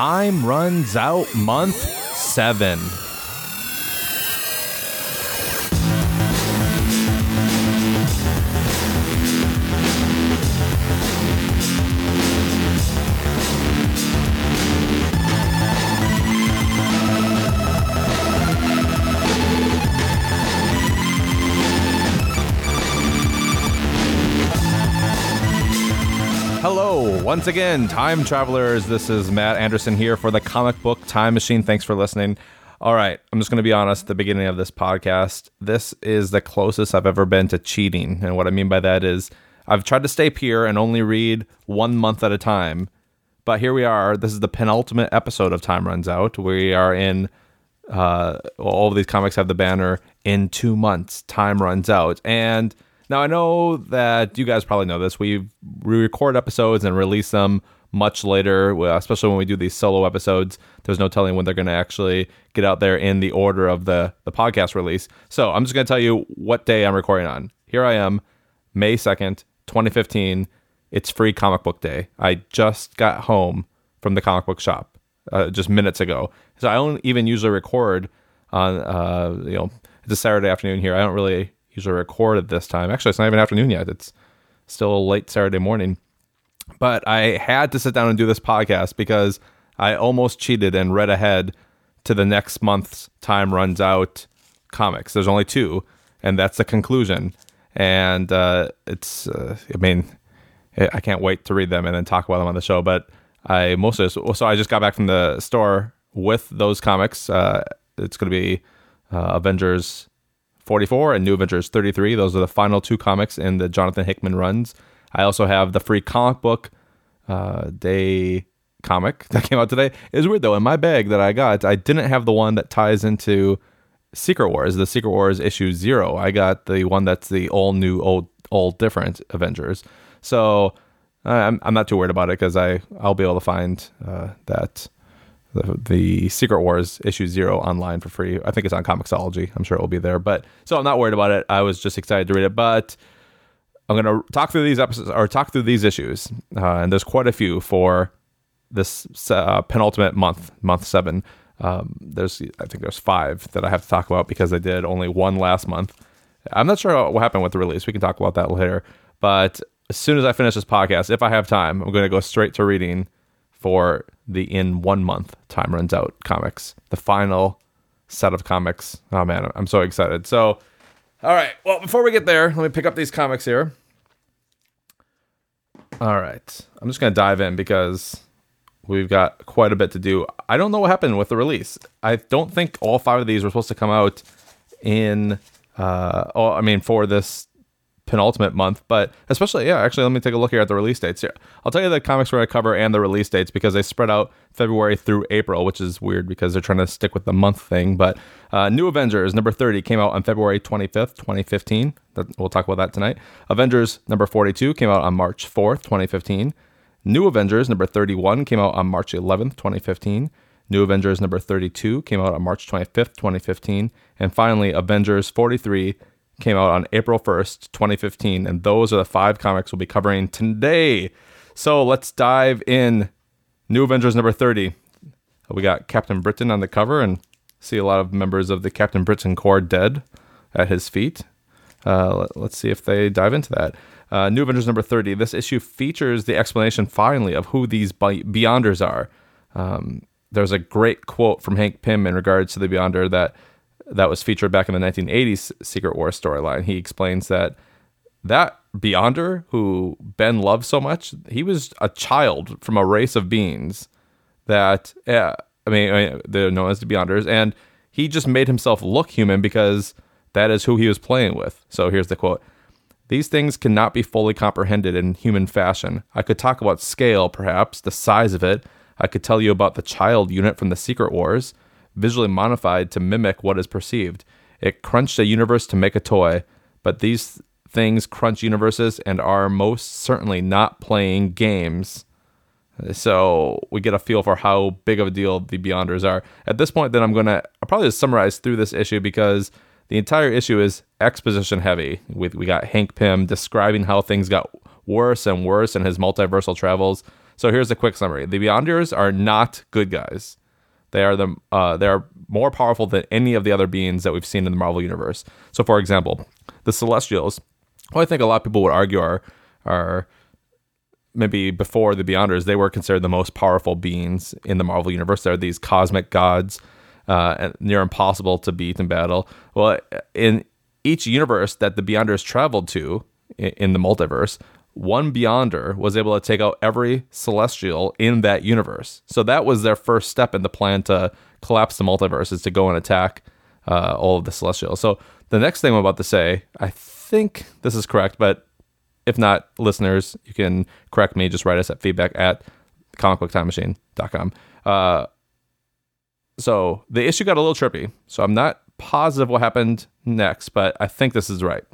Time Runs Out Month 7. Once again, time travelers. This is Matt Anderson here for the Comic Book Time Machine. Thanks for listening. All right, I'm just going to be honest at the beginning of this podcast. This is the closest I've ever been to cheating. And what I mean by that is I've tried to stay pure and only read one month at a time. But here we are. This is the penultimate episode of Time Runs Out. We are in, uh, all of these comics have the banner in two months, Time Runs Out. And now I know that you guys probably know this. We we record episodes and release them much later, especially when we do these solo episodes. There's no telling when they're going to actually get out there in the order of the the podcast release. So I'm just going to tell you what day I'm recording on. Here I am, May 2nd, 2015. It's free comic book day. I just got home from the comic book shop uh, just minutes ago. So I don't even usually record on uh, you know it's a Saturday afternoon here. I don't really usually record at this time. Actually, it's not even afternoon yet. It's still late Saturday morning. But I had to sit down and do this podcast because I almost cheated and read ahead to the next month's time runs out comics. There's only two, and that's the conclusion. And uh, it's, uh, I mean, I can't wait to read them and then talk about them on the show. But I mostly, so I just got back from the store with those comics. Uh, it's going to be uh, Avengers 44 and New Avengers 33. Those are the final two comics in the Jonathan Hickman runs. I also have the free comic book uh, day comic that came out today. It's weird though. In my bag that I got, I didn't have the one that ties into Secret Wars, the Secret Wars issue zero. I got the one that's the all new, old, all different Avengers. So I'm I'm not too worried about it because I I'll be able to find uh, that the, the Secret Wars issue zero online for free. I think it's on Comixology. I'm sure it will be there. But so I'm not worried about it. I was just excited to read it. But I'm going to talk through these episodes or talk through these issues, uh, and there's quite a few for this uh, penultimate month, month seven. Um, there's I think there's five that I have to talk about because I did only one last month. I'm not sure what happened with the release. We can talk about that later. But as soon as I finish this podcast, if I have time, I'm going to go straight to reading for the in one month time runs out comics, the final set of comics. Oh man, I'm so excited. So, all right. Well, before we get there, let me pick up these comics here. All right. I'm just going to dive in because we've got quite a bit to do. I don't know what happened with the release. I don't think all five of these were supposed to come out in uh oh, I mean for this penultimate month, but especially, yeah, actually, let me take a look here at the release dates. Yeah, I'll tell you the comics where I cover and the release dates because they spread out February through April, which is weird because they're trying to stick with the month thing. But uh, New Avengers number 30 came out on February 25th, 2015. That, we'll talk about that tonight. Avengers number 42 came out on March 4th, 2015. New Avengers number 31 came out on March 11th, 2015. New Avengers number 32 came out on March 25th, 2015. And finally, Avengers 43 came out on April 1st, 2015. And those are the five comics we'll be covering today. So let's dive in. New Avengers number 30. We got Captain Britain on the cover and see a lot of members of the Captain Britain Corps dead at his feet. Uh, let, us see if they dive into that. Uh, New Avengers number 30. This issue features the explanation finally of who these Beyonders are. Um, there's a great quote from Hank Pym in regards to the Beyonder that that was featured back in the 1980s Secret War storyline. He explains that that Beyonder, who Ben loved so much, he was a child from a race of beings that, yeah, I mean, I mean, they're known as the Beyonders, and he just made himself look human because that is who he was playing with. So here's the quote. These things cannot be fully comprehended in human fashion. I could talk about scale, perhaps, the size of it. I could tell you about the child unit from the Secret Wars visually modified to mimic what is perceived. It crunched a universe to make a toy, but these things crunch universes and are most certainly not playing games. So we get a feel for how big of a deal the Beyonders are. At this point, then I'm going to probably just summarize through this issue because the entire issue is exposition heavy. We, we got Hank Pym describing how things got worse and worse in his multiversal travels. So here's a quick summary: the Beyonders are not good guys. They are the uh, they are more powerful than any of the other beings that we've seen in the Marvel universe. So, for example, the Celestials, who I think a lot of people would argue are are maybe before the Beyonders, they were considered the most powerful beings in the Marvel universe. They're these cosmic gods, uh, near impossible to beat in battle. Well, in each universe that the Beyonders traveled to in the multiverse, one Beyonder was able to take out every Celestial in that universe. So that was their first step in the plan to collapse the multiverse, is to go and attack uh, all of the Celestials. So the next thing I'm about to say, I think this is correct, but if not, listeners, you can correct me. Just write us at feedback at comicbooktimemachine.com. Uh, so the issue got a little trippy. So I'm not positive what happened next, but I think this is right.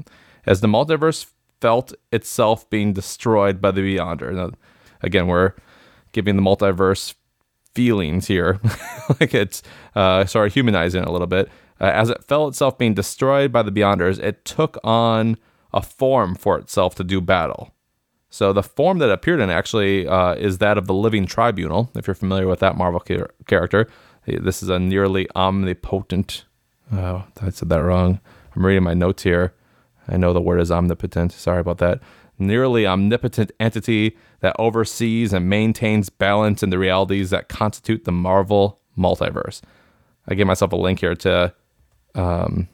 As the multiverse felt itself being destroyed by the Beyonder. Now, again, we're giving the multiverse feelings here, like it's uh, sort of humanizing it a little bit. Uh, as it felt itself being destroyed by the Beyonders, it took on a form for itself to do battle. So the form that appeared in actually uh, is that of the Living Tribunal. If you're familiar with that Marvel char- character, this is a nearly omnipotent. Oh, I said that wrong. I'm reading my notes here. I know the word is omnipotent. Sorry about that. Nearly omnipotent entity that oversees and maintains balance in the realities that constitute the Marvel multiverse. I gave myself a link here to um,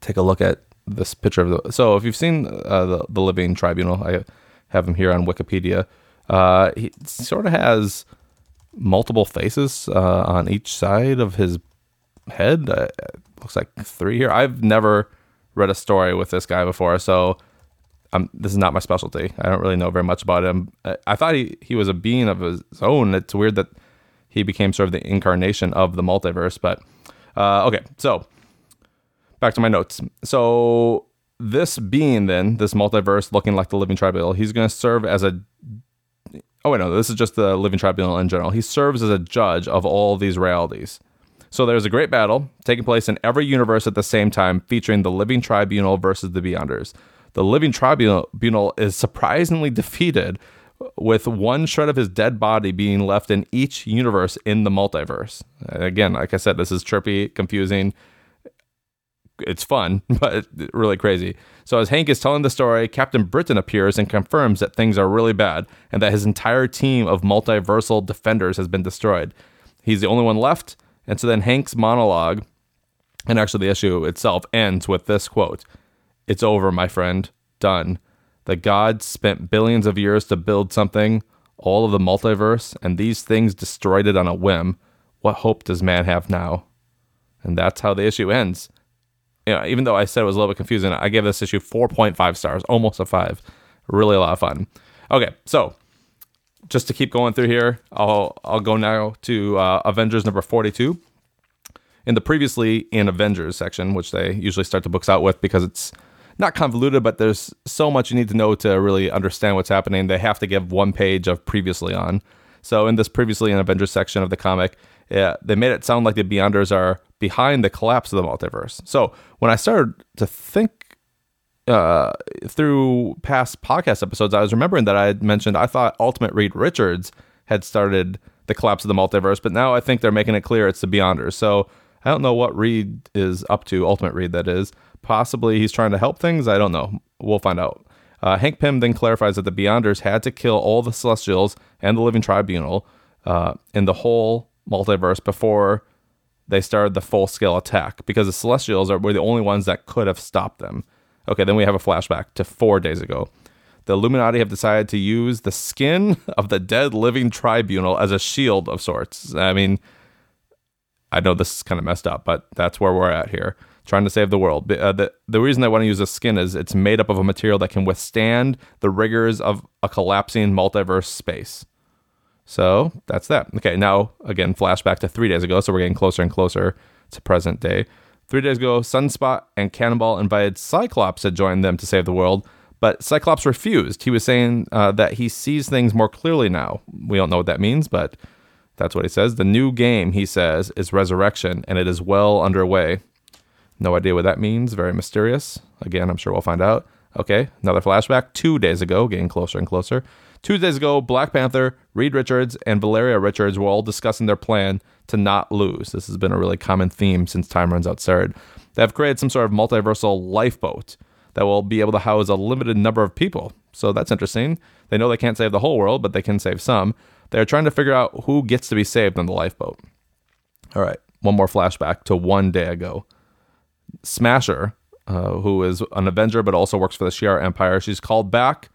take a look at this picture of the. So if you've seen uh, the the Living Tribunal, I have him here on Wikipedia. Uh, he sort of has multiple faces uh, on each side of his head. Uh, looks like three here. I've never read a story with this guy before, so um, this is not my specialty. I don't really know very much about him. I, I thought he, he was a being of his own. It's weird that he became sort of the incarnation of the multiverse. But uh, okay, so back to my notes. So this being then this multiverse looking like the living tribunal, he's going to serve as a. Oh wait, no, this is just the living tribunal in general. He serves as a judge of all these realities. So there's a great battle taking place in every universe at the same time, featuring the Living Tribunal versus the Beyonders. The Living Tribunal is surprisingly defeated, with one shred of his dead body being left in each universe in the multiverse. Again, like I said, this is trippy, confusing. It's fun, but really crazy. So, as Hank is telling the story, Captain Britain appears and confirms that things are really bad and that his entire team of multiversal defenders has been destroyed. He's the only one left, and so then Hank's monologue, and actually the issue itself, ends with this quote It's over, my friend. Done. The gods spent billions of years to build something, all of the multiverse, and these things destroyed it on a whim. What hope does man have now? And that's how the issue ends. You know, even though I said it was a little bit confusing, I gave this issue 4.5 stars, almost a 5. Really a lot of fun. Okay, so just to keep going through here, I'll I'll go now to uh, Avengers number 42. In the previously in Avengers section, which they usually start the books out with because it's not convoluted, but there's so much you need to know to really understand what's happening. They have to give one page of previously on. So in this previously in Avengers section of the comic, yeah, they made it sound like the Beyonders are behind the collapse of the multiverse. So when I started to think uh, through past podcast episodes, I was remembering that I had mentioned I thought Ultimate Reed Richards had started the collapse of the multiverse, but now I think they're making it clear it's the Beyonders. So I don't know what Reed is up to, Ultimate Reed, that is. Possibly he's trying to help things. I don't know. We'll find out. Uh, Hank Pym then clarifies that the Beyonders had to kill all the Celestials and the Living Tribunal uh, in the whole multiverse before they started the full scale attack because the Celestials are, were the only ones that could have stopped them. Okay, then we have a flashback to four days ago. The Illuminati have decided to use the skin of the dead living tribunal as a shield of sorts. I mean, I know this is kind of messed up, but that's where we're at here, trying to save the world. Uh, the, the reason I want to use the skin is it's made up of a material that can withstand the rigors of a collapsing multiverse space. So that's that. Okay, now again, flashback to three days ago. So we're getting closer and closer to present day. Three days ago, Sunspot and Cannonball invited Cyclops to join them to save the world, but Cyclops refused. He was saying uh, that he sees things more clearly now. We don't know what that means, but that's what he says. The new game, he says, is Resurrection, and it is well underway. No idea what that means. Very mysterious. Again, I'm sure we'll find out. Okay, another flashback. Two days ago, getting closer and closer Two days ago, Black Panther, Reed Richards, and Valeria Richards were all discussing their plan to not lose. This has been a really common theme since Time Runs Out started. They have created some sort of multiversal lifeboat that will be able to house a limited number of people. So that's interesting. They know they can't save the whole world, but they can save some. They're trying to figure out who gets to be saved on the lifeboat. All right, one more flashback to one day ago. Smasher, uh, who is an Avenger but also works for the Shi'ar Empire, she's called back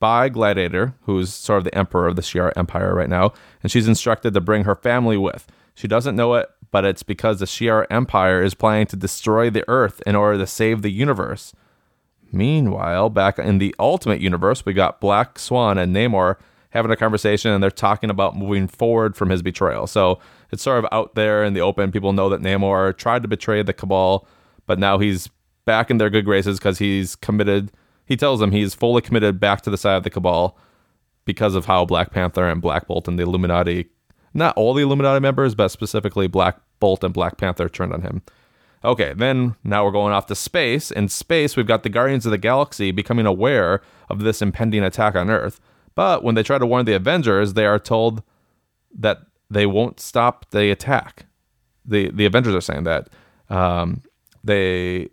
by Gladiator, who's sort of the emperor of the Shi'ar Empire right now, and she's instructed to bring her family with. She doesn't know it, but it's because the Shi'ar Empire is planning to destroy the Earth in order to save the universe. Meanwhile, back in the Ultimate Universe, we got Black Swan and Namor having a conversation, and they're talking about moving forward from his betrayal. So it's sort of out there in the open. People know that Namor tried to betray the Cabal, but now he's back in their good graces because he's committed. He tells them he's fully committed back to the side of the Cabal because of how Black Panther and Black Bolt and the Illuminati, not all the Illuminati members, but specifically Black Bolt and Black Panther turned on him. Okay, then now we're going off to space. In space, we've got the Guardians of the Galaxy becoming aware of this impending attack on Earth. But when they try to warn the Avengers, they are told that they won't stop the attack. The the Avengers are saying that um, they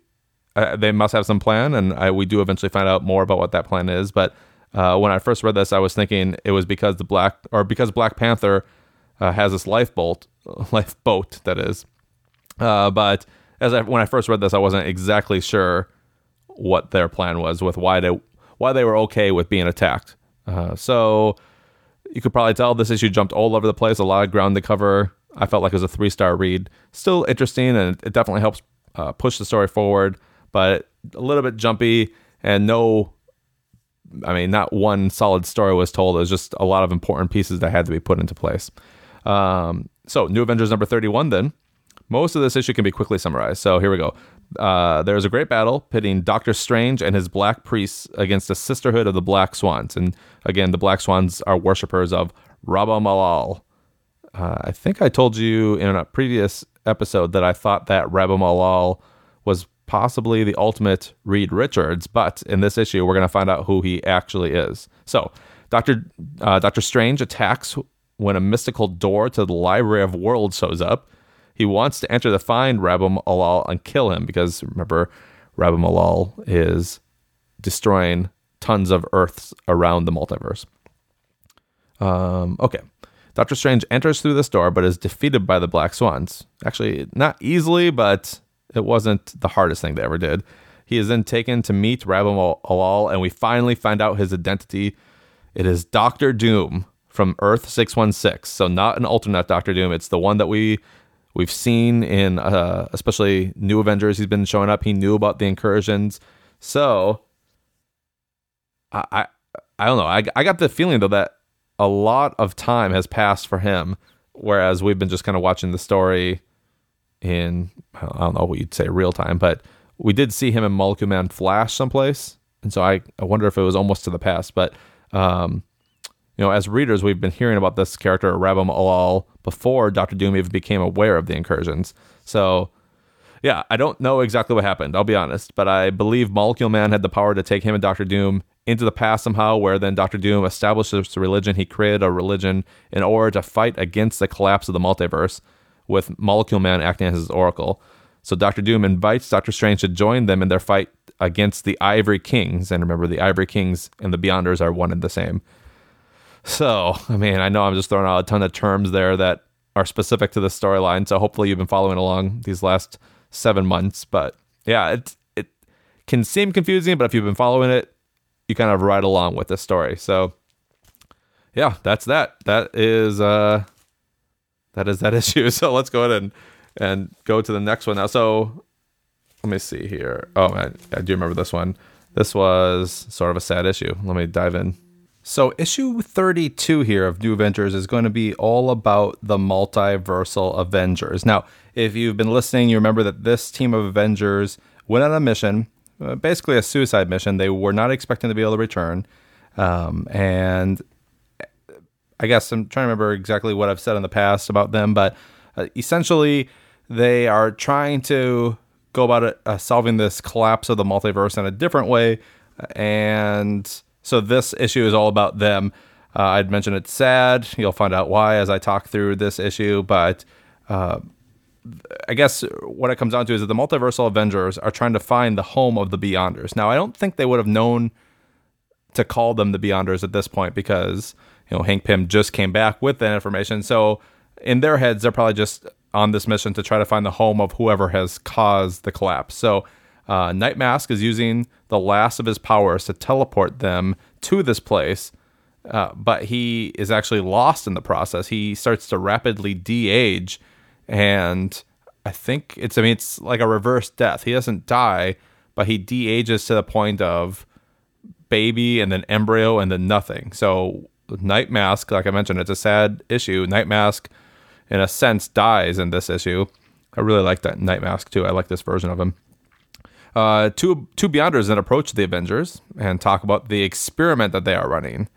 uh, they must have some plan, and I, we do eventually find out more about what that plan is. But uh, when I first read this, I was thinking it was because the Black or because Black Panther uh, has this lifeboat, lifeboat that is. Uh, but as I, when I first read this, I wasn't exactly sure what their plan was with why they why they were okay with being attacked. Uh, so you could probably tell this issue jumped all over the place, a lot of ground to cover. I felt like it was a three star read. Still interesting, and it definitely helps uh, push the story forward, but a little bit jumpy and no. I mean, not one solid story was told. It was just a lot of important pieces that had to be put into place. Um, so, New Avengers number 31 then. Most of this issue can be quickly summarized. So here we go. Uh, there's a great battle pitting Doctor Strange and his black priests against the Sisterhood of the Black Swans. And again, the Black Swans are worshippers of Raba Uh, I think I told you in a previous episode that I thought that Raba was possibly the ultimate Reed Richards, but in this issue, we're going to find out who he actually is. So, Doctor uh, Doctor Strange attacks when a mystical door to the Library of Worlds shows up. He wants to enter to find Raba and kill him because remember, Raba is destroying tons of Earths around the multiverse. Um, okay. Doctor Strange enters through this door but is defeated by the Black Swans. Actually, not easily, but it wasn't the hardest thing they ever did. He is then taken to meet Raba and we finally find out his identity. It is Doctor Doom from Earth 616. So, not an alternate Doctor Doom. It's the one that we We've seen in uh, especially New Avengers, he's been showing up. He knew about the incursions, so I I, I don't know. I I got the feeling though that a lot of time has passed for him, whereas we've been just kind of watching the story in I don't know what you'd say real time, but we did see him in Molecule Man Flash someplace, and so I I wonder if it was almost to the past, but um, you know, as readers, we've been hearing about this character, Raba before Doctor Doom even became aware of the incursions. So, yeah, I don't know exactly what happened, I'll be honest, but I believe Molecule Man had the power to take him and Doctor Doom into the past somehow, where then Doctor Doom established this religion. He created a religion in order to fight against the collapse of the multiverse, with Molecule Man acting as his oracle. So Doctor Doom invites Doctor Strange to join them in their fight against the Ivory Kings. And remember, the Ivory Kings and the Beyonders are one and the same. So, I mean, I know I'm just throwing out a ton of terms there that are specific to the storyline. So hopefully you've been following along these last seven months. But yeah, it it can seem confusing, but if you've been following it, you kind of ride along with the story. So yeah, that's that. That is uh that is that issue. So let's go ahead and and go to the next one now. So let me see here. Oh man, I do remember this one. This was sort of a sad issue. Let me dive in. So, issue 32 here of New Avengers is going to be all about the multiversal Avengers. Now, if you've been listening, you remember that this team of Avengers went on a mission, uh, basically a suicide mission. They were not expecting to be able to return. Um, and I guess I'm trying to remember exactly what I've said in the past about them, but uh, essentially, they are trying to go about it, uh, solving this collapse of the multiverse in a different way. And so this issue is all about them Uh, I'd mentioned it's sad. You'll find out why as I talk through this issue, but uh, I guess what it comes down to is that the multiversal Avengers are trying to find the home of the Beyonders. Now, I don't think they would have known to call them the Beyonders at this point because you know Hank Pym just came back with that information. So in their heads, they're probably just on this mission to try to find the home of whoever has caused the collapse. So uh, Night Mask is using the last of his powers to teleport them to this place. Uh, but he is actually lost in the process. He starts to rapidly de-age and I think it's I mean it's like a reverse death. He doesn't die, but he de-ages to the point of baby and then embryo and then nothing. So Night Mask, like I mentioned, it's a sad issue. Night Mask, in a sense, dies in this issue. I really like that Night Mask too. I like this version of him. Uh, two two Beyonders then approach the Avengers and talk about the experiment that they are running.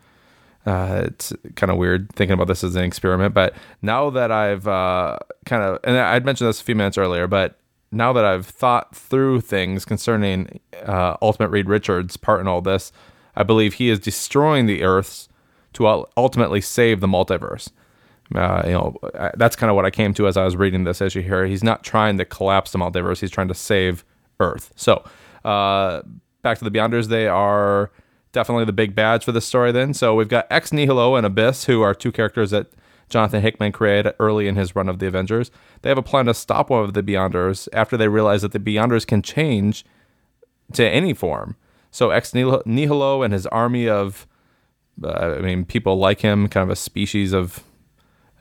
Uh, it's kind of weird thinking about this as an experiment, but now that I've uh, kind of, and I'd mentioned this a few minutes earlier, but now that I've thought through things concerning uh, Ultimate Reed Richards' part in all this, I believe he is destroying the Earths to ultimately save the multiverse. Uh, you know, that's kind of what I came to as I was reading this issue here. He's not trying to collapse the multiverse; he's trying to save Earth. So, uh, back to the Beyonders, they are definitely the big badge for this story then. So we've got Ex Nihilo and Abyss, who are two characters that Jonathan Hickman created early in his run of the Avengers. They have a plan to stop one of the Beyonders after they realize that the Beyonders can change to any form. So Ex Nihilo and his army of, I mean, people like him, kind of a species of,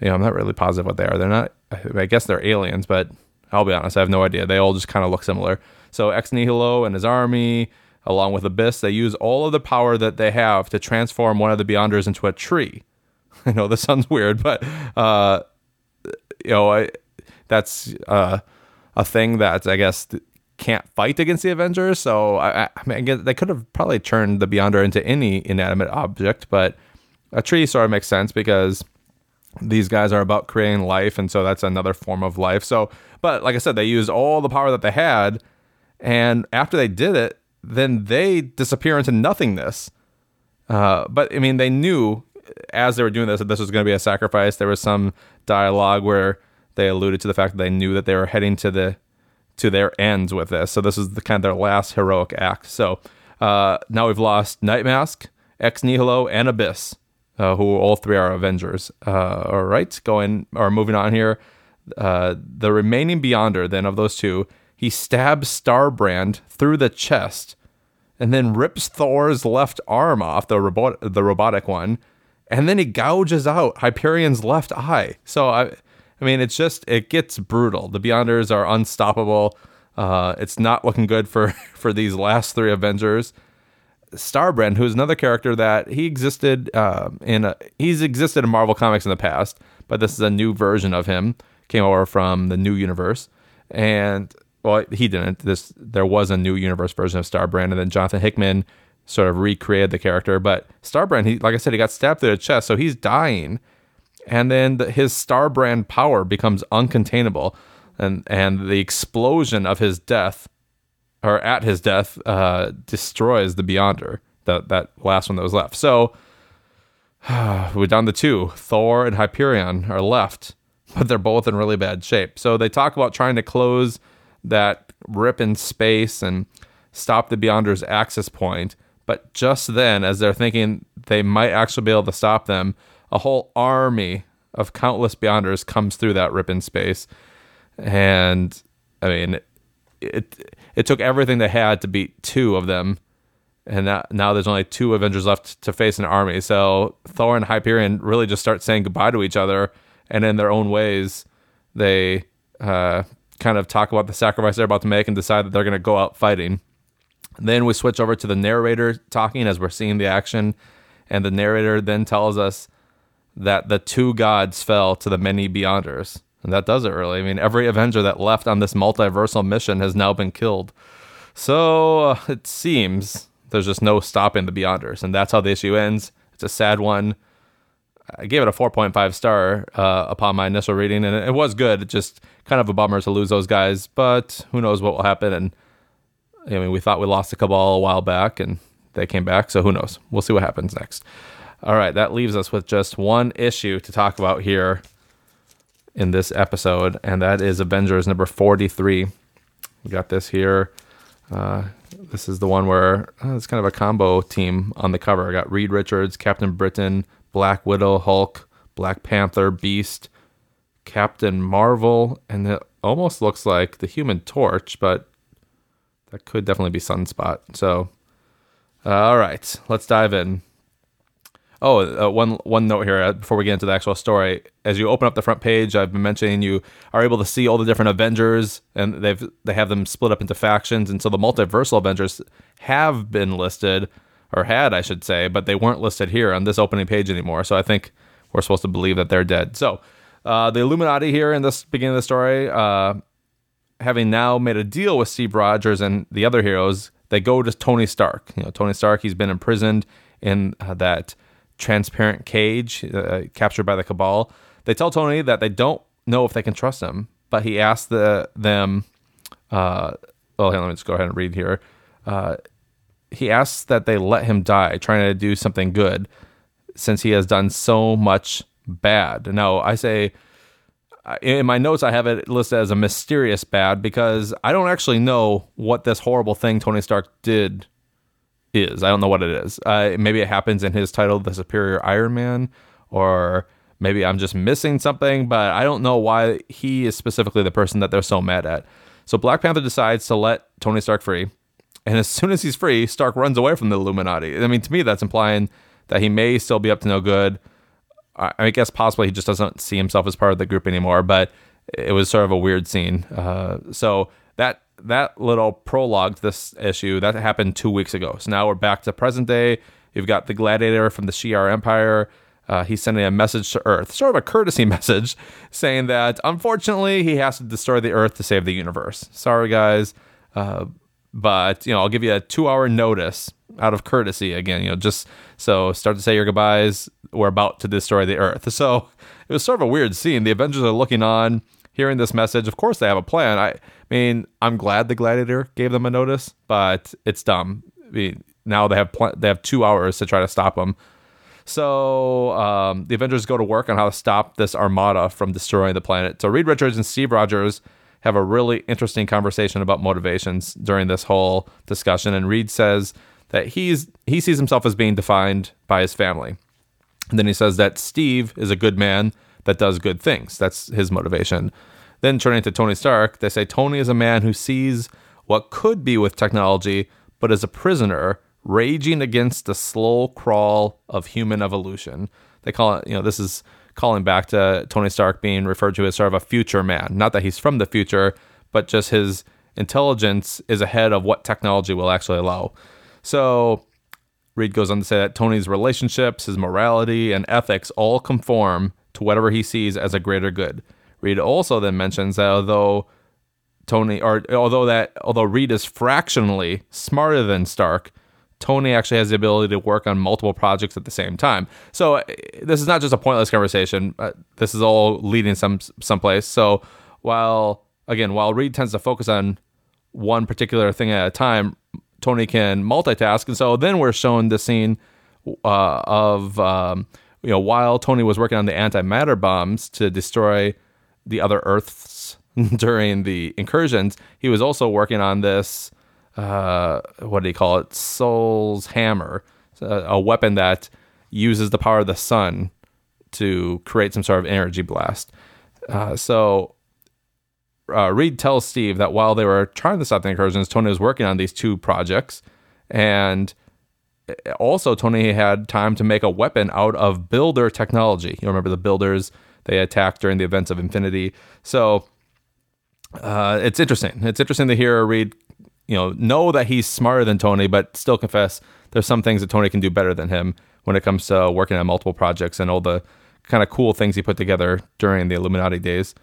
you know, I'm not really positive what they are. They're not, I guess they're aliens, but I'll be honest, I have no idea. They all just kind of look similar. So Ex Nihilo and his army, along with Abyss, they use all of the power that they have to transform one of the Beyonders into a tree. I know this sounds weird, but uh, you know, I, that's uh, a thing that I guess can't fight against the Avengers. So I, I mean, I they could have probably turned the Beyonder into any inanimate object, but a tree sort of makes sense because these guys are about creating life, and so that's another form of life. So, but like I said, they used all the power that they had, and after they did it, then they disappear into nothingness. Uh, but I mean, they knew as they were doing this that this was going to be a sacrifice. There was some dialogue where they alluded to the fact that they knew that they were heading to the to their ends with this. So this is the kind of their last heroic act. So uh, now we've lost Night Mask, Ex Nihilo, and Abyss, uh, who all three are Avengers. Uh, all right, going or moving on here. Uh, the remaining Beyonder then of those two he stabs Starbrand through the chest and then rips Thor's left arm off, the, robot, the robotic one, and then he gouges out Hyperion's left eye. So, I, I mean, it's just, it gets brutal. The Beyonders are unstoppable. Uh, it's not looking good for, for these last three Avengers. Starbrand, who's another character that he existed uh, in, a, he's existed in Marvel Comics in the past, but this is a new version of him, came over from the new universe. And well, he didn't. This there was a new universe version of Starbrand, and then Jonathan Hickman sort of recreated the character. But Starbrand, he like I said, he got stabbed through the chest, so he's dying, and then the, his Starbrand power becomes uncontainable, and and the explosion of his death, or at his death, uh, destroys the Beyonder, that that last one that was left. So we're down to two. Thor and Hyperion are left, but they're both in really bad shape. So they talk about trying to close that rip in space and stop the Beyonder's access point. But just then, as they're thinking they might actually be able to stop them, a whole army of countless Beyonders comes through that rip in space. And I mean, it it took everything they had to beat two of them. And that, now there's only two Avengers left to face an army. So Thor and Hyperion really just start saying goodbye to each other. And in their own ways, they uh, kind of talk about the sacrifice they're about to make and decide that they're going to go out fighting. Then we switch over to the narrator talking as we're seeing the action, and the narrator then tells us that the two gods fell to the many Beyonders. And that does it really. I mean, every Avenger that left on this multiversal mission has now been killed. So uh, it seems there's just no stopping the Beyonders. And that's how the issue ends. It's a sad one. I gave it a 4.5 star uh, upon my initial reading, and it was good. It just kind of a bummer to lose those guys, but who knows what will happen. And I mean, we thought we lost a Cabal a while back, and they came back, so who knows? We'll see what happens next. All right, that leaves us with just one issue to talk about here in this episode, and that is Avengers number 43. We got this here. Uh, this is the one where uh, it's kind of a combo team on the cover. I got Reed Richards, Captain Britain, Black Widow, Hulk, Black Panther, Beast, Captain Marvel, and it almost looks like the Human Torch, but that could definitely be Sunspot. So, uh, all right, let's dive in. Oh, uh, one one note here uh, before we get into the actual story. As you open up the front page, I've been mentioning you are able to see all the different Avengers, and they've they have them split up into factions, and so the multiversal Avengers have been listed, or had I should say, but they weren't listed here on this opening page anymore. So I think we're supposed to believe that they're dead. So uh, the Illuminati here in this beginning of the story, uh, having now made a deal with Steve Rogers and the other heroes, they go to Tony Stark. You know, Tony Stark, he's been imprisoned in uh, that transparent cage uh, captured by the Cabal. They tell Tony that they don't know if they can trust him, but he asks the them. Uh, well, let me just go ahead and read here. Uh, he asks that they let him die, trying to do something good, since he has done so much bad. Now, I say in my notes, I have it listed as a mysterious bad because I don't actually know what this horrible thing Tony Stark did is. I don't know what it is. Uh, maybe it happens in his title, The Superior Iron Man, or maybe I'm just missing something, but I don't know why he is specifically the person that they're so mad at. So Black Panther decides to let Tony Stark free. And as soon as he's free, Stark runs away from the Illuminati. I mean, to me, that's implying that he may still be up to no good. I guess possibly he just doesn't see himself as part of the group anymore, but it was sort of a weird scene. Uh, so that that little prologue to this issue that happened two weeks ago. So now we're back to present day. You've got the gladiator from the Shi'ar Empire. Uh, he's sending a message to Earth, sort of a courtesy message, saying that unfortunately he has to destroy the Earth to save the universe. Sorry, guys, uh, but you know I'll give you a two-hour notice out of courtesy. Again, you know, just so start to say your goodbyes. We're about to destroy the Earth. So it was sort of a weird scene. The Avengers are looking on, hearing this message. Of course, they have a plan. I mean, I'm glad the Gladiator gave them a notice, but it's dumb. I mean, now they have pl- they have two hours to try to stop them. So um, the Avengers go to work on how to stop this armada from destroying the planet. So Reed Richards and Steve Rogers have a really interesting conversation about motivations during this whole discussion. And Reed says that he's he sees himself as being defined by his family. And then he says that Steve is a good man that does good things. That's his motivation. Then turning to Tony Stark, they say Tony is a man who sees what could be with technology, but is a prisoner raging against the slow crawl of human evolution. They call it, you know, this is calling back to Tony Stark being referred to as sort of a future man. Not that he's from the future, but just his intelligence is ahead of what technology will actually allow. So Reed goes on to say that Tony's relationships, his morality, and ethics all conform to whatever he sees as a greater good. Reed also then mentions that although Tony, or although that although Reed is fractionally smarter than Stark, Tony actually has the ability to work on multiple projects at the same time. So uh, this is not just a pointless conversation. Uh, this is all leading some someplace. So while again, while Reed tends to focus on one particular thing at a time, Tony can multitask. And so then we're shown the scene uh, of um, you know while Tony was working on the antimatter bombs to destroy the other Earths during the incursions, he was also working on this. Uh, what do you call it? Sol's Hammer, a weapon that uses the power of the sun to create some sort of energy blast. Uh, so uh, Reed tells Steve that while they were trying to stop the incursions, Tony was working on these two projects, and also Tony had time to make a weapon out of builder technology. You remember the builders they attacked during the events of Infinity. So uh, it's interesting. It's interesting to hear Reed, you know, know that he's smarter than Tony, but still confess there's some things that Tony can do better than him when it comes to working on multiple projects and all the kind of cool things he put together during the Illuminati days.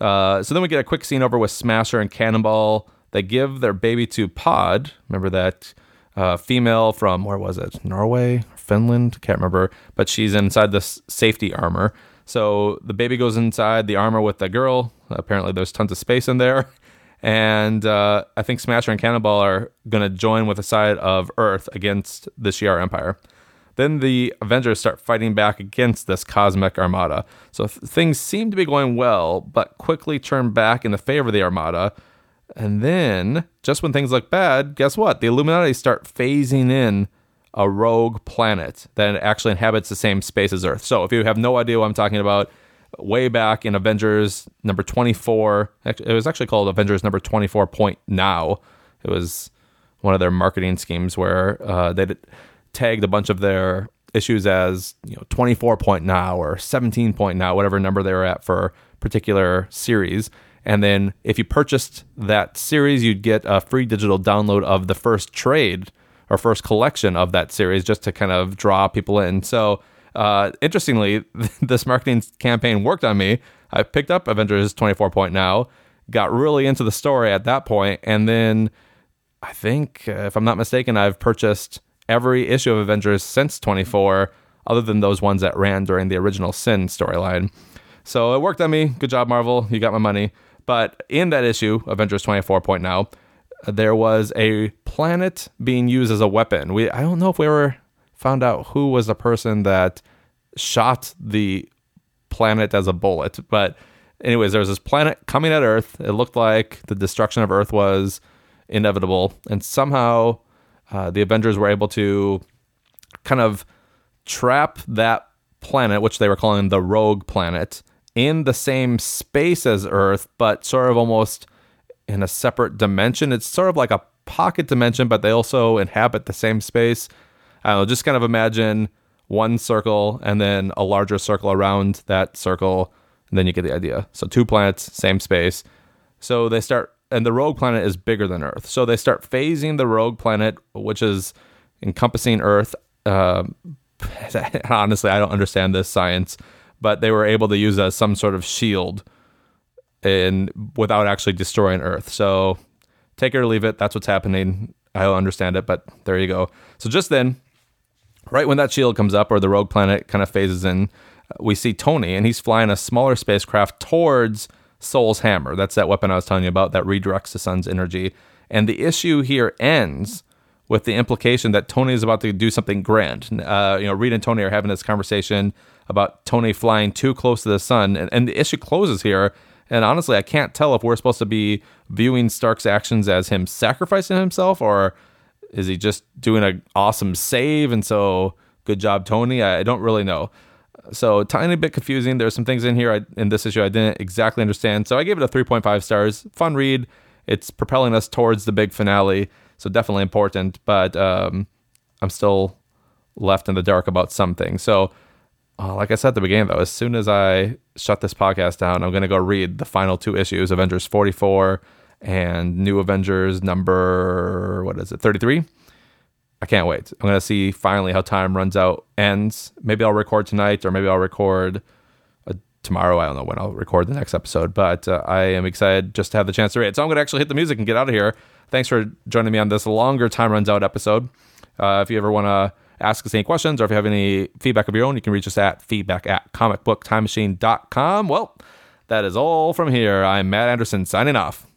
Uh, so then we get a quick scene over with Smasher and Cannonball. They give their baby to Pod. Remember that uh, female from where was it? Norway, Finland? Can't remember. But she's inside this safety armor. So the baby goes inside the armor with the girl. Apparently, there's tons of space in there. And uh, I think Smasher and Cannonball are going to join with the side of Earth against the Shi'ar Empire. Then the Avengers start fighting back against this cosmic armada. So th- things seem to be going well, but quickly turn back in the favor of the armada. And then, just when things look bad, guess what? The Illuminati start phasing in a rogue planet that actually inhabits the same space as Earth. So if you have no idea what I'm talking about, way back in Avengers number 24. It was actually called Avengers number 24 point now. It was one of their marketing schemes where uh, they tagged a bunch of their issues as you know 24 point now or 17 point now, whatever number they were at for particular series. And then if you purchased that series, you'd get a free digital download of the first trade or first collection of that series just to kind of draw people in. So uh, interestingly, this marketing campaign worked on me. I picked up Avengers 24 Point Now, got really into the story at that point, and then I think, uh, if I'm not mistaken, I've purchased every issue of Avengers since 24, other than those ones that ran during the original Sin storyline. So it worked on me. Good job, Marvel. You got my money. But in that issue, Avengers 24 Point Now, there was a planet being used as a weapon. We I don't know if we were found out who was the person that shot the planet as a bullet. But, anyways, there was this planet coming at Earth. It looked like the destruction of Earth was inevitable. And somehow uh, the Avengers were able to kind of trap that planet, which they were calling the rogue planet, in the same space as Earth, but sort of almost in a separate dimension. It's sort of like a pocket dimension, but they also inhabit the same space. I don't know, just kind of imagine one circle and then a larger circle around that circle, and then you get the idea. So two planets, same space. So they start, and the rogue planet is bigger than Earth. So they start phasing the rogue planet, which is encompassing Earth. Uh, honestly, I don't understand this science, but they were able to use as some sort of shield and without actually destroying Earth. So take it or leave it. That's what's happening. I don't understand it, but there you go. So just then, right when that shield comes up or the rogue planet kind of phases in, we see Tony and he's flying a smaller spacecraft towards Sol's Hammer. That's that weapon I was telling you about that redirects the sun's energy. And the issue here ends with the implication that Tony is about to do something grand. Uh, you know, Reed and Tony are having this conversation about Tony flying too close to the sun, and, and the issue closes here. And honestly, I can't tell if we're supposed to be viewing Stark's actions as him sacrificing himself or is he just doing an awesome save? And so, good job, Tony. I, don't really know. So, tiny bit confusing. There's some things in here I, in this issue I didn't exactly understand. So, I gave it a 3.5 stars. Fun read. It's propelling us towards the big finale. So, definitely important. But um, I'm still left in the dark about something. So, uh, like I said at the beginning, though, as soon as I shut this podcast down, I'm going to go read the final two issues Avengers 44 and New Avengers number what is it 33 I can't wait. I'm gonna see finally how time runs out ends. Maybe I'll record tonight, or maybe I'll record uh, tomorrow. I don't know when I'll record the next episode, but uh, I am excited just to have the chance to read. it. So I'm gonna actually hit the music and get out of here. Thanks for joining me on this longer time runs out episode. Uh, if you ever want to ask us any questions or if you have any feedback of your own, you can reach us at feedback at comicbooktimemachine.com. Well, that is all from here. I'm Matt Anderson signing off.